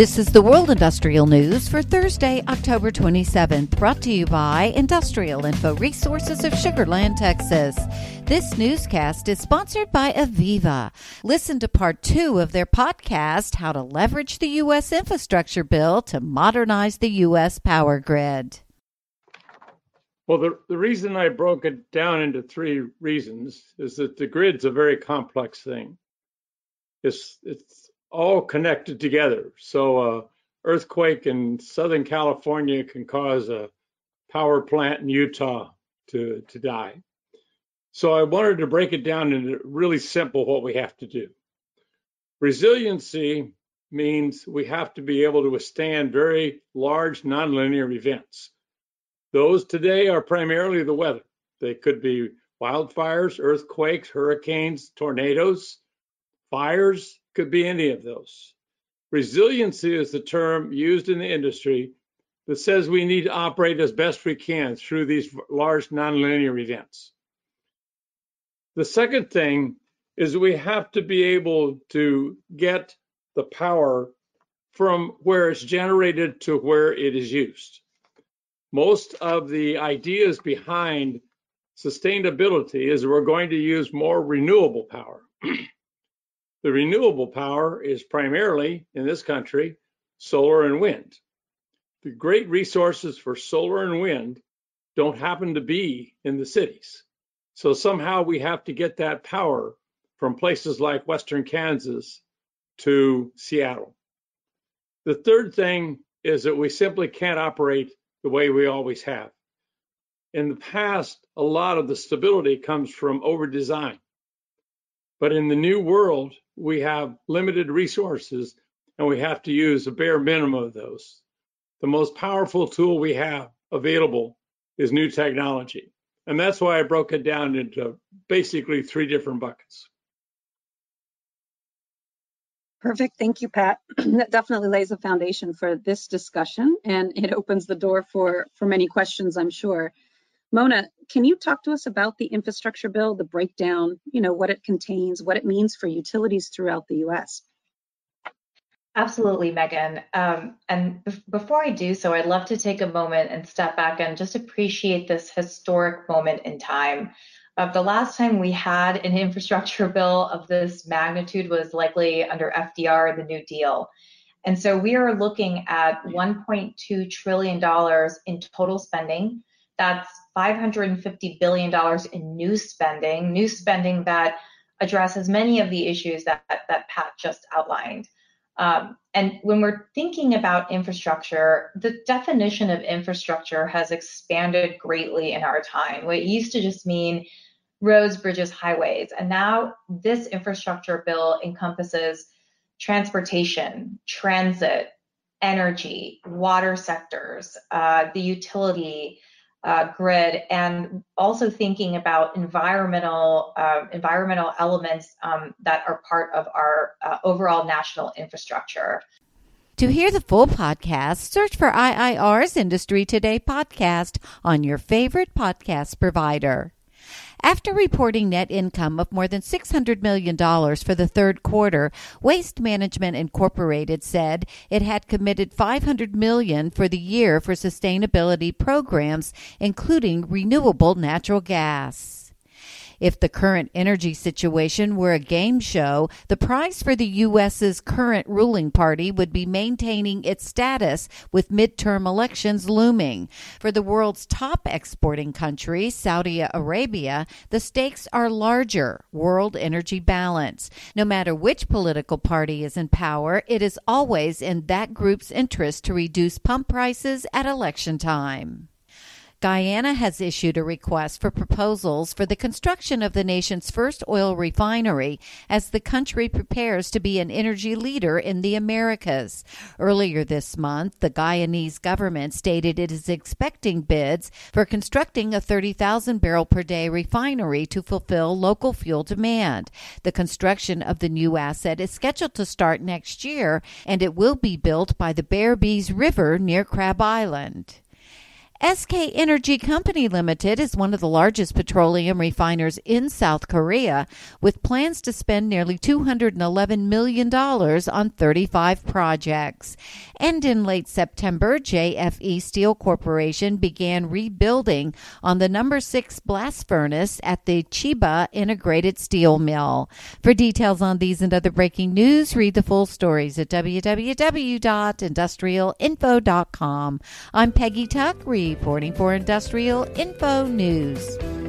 This is the World Industrial News for Thursday, October 27th, brought to you by Industrial Info Resources of Sugar Land, Texas. This newscast is sponsored by AVEVA. Listen to part two of their podcast, How to Leverage the U.S. Infrastructure Bill to Modernize the U.S. Power Grid. Well, the, the reason I broke it down into three reasons is that the grid's a very complex thing. It's, it's all connected together. So, uh, earthquake in Southern California can cause a power plant in Utah to, to die. So, I wanted to break it down into really simple what we have to do. Resiliency means we have to be able to withstand very large nonlinear events. Those today are primarily the weather. They could be wildfires, earthquakes, hurricanes, tornadoes, fires, could be any of those. Resiliency is the term used in the industry that says we need to operate as best we can through these large nonlinear events. The second thing is we have to be able to get the power from where it's generated to where it is used. Most of the ideas behind sustainability is we're going to use more renewable power. The renewable power is primarily in this country solar and wind. The great resources for solar and wind don't happen to be in the cities. So somehow we have to get that power from places like Western Kansas to Seattle. The third thing is that we simply can't operate the way we always have. In the past, a lot of the stability comes from over design. But in the new world, we have limited resources and we have to use a bare minimum of those. The most powerful tool we have available is new technology. And that's why I broke it down into basically three different buckets. Perfect. Thank you, Pat. that definitely lays a foundation for this discussion and it opens the door for, for many questions, I'm sure. Mona, can you talk to us about the infrastructure bill, the breakdown, you know, what it contains, what it means for utilities throughout the U.S.? Absolutely, Megan. Um, and b- before I do so, I'd love to take a moment and step back and just appreciate this historic moment in time. Uh, the last time we had an infrastructure bill of this magnitude was likely under FDR the New Deal. And so we are looking at $1.2 trillion in total spending. That's $550 billion in new spending, new spending that addresses many of the issues that, that Pat just outlined. Um, and when we're thinking about infrastructure, the definition of infrastructure has expanded greatly in our time. It used to just mean roads, bridges, highways. And now this infrastructure bill encompasses transportation, transit, energy, water sectors, uh, the utility, uh, grid and also thinking about environmental uh, environmental elements um, that are part of our uh, overall national infrastructure. To hear the full podcast, search for IIR's Industry Today podcast on your favorite podcast provider. After reporting net income of more than $600 million for the third quarter, Waste Management Incorporated said it had committed 500 million for the year for sustainability programs, including renewable natural gas. If the current energy situation were a game show, the prize for the U.S.'s current ruling party would be maintaining its status with midterm elections looming. For the world's top exporting country, Saudi Arabia, the stakes are larger world energy balance. No matter which political party is in power, it is always in that group's interest to reduce pump prices at election time. Guyana has issued a request for proposals for the construction of the nation's first oil refinery as the country prepares to be an energy leader in the Americas. Earlier this month, the Guyanese government stated it is expecting bids for constructing a 30,000 barrel per day refinery to fulfill local fuel demand. The construction of the new asset is scheduled to start next year and it will be built by the Berbice River near Crab Island. SK Energy Company Limited is one of the largest petroleum refiners in South Korea, with plans to spend nearly $211 million on 35 projects. And in late September, JFE Steel Corporation began rebuilding on the number six blast furnace at the Chiba Integrated Steel Mill. For details on these and other breaking news, read the full stories at www.industrialinfo.com. I'm Peggy Tuck, reporting for Industrial Info News.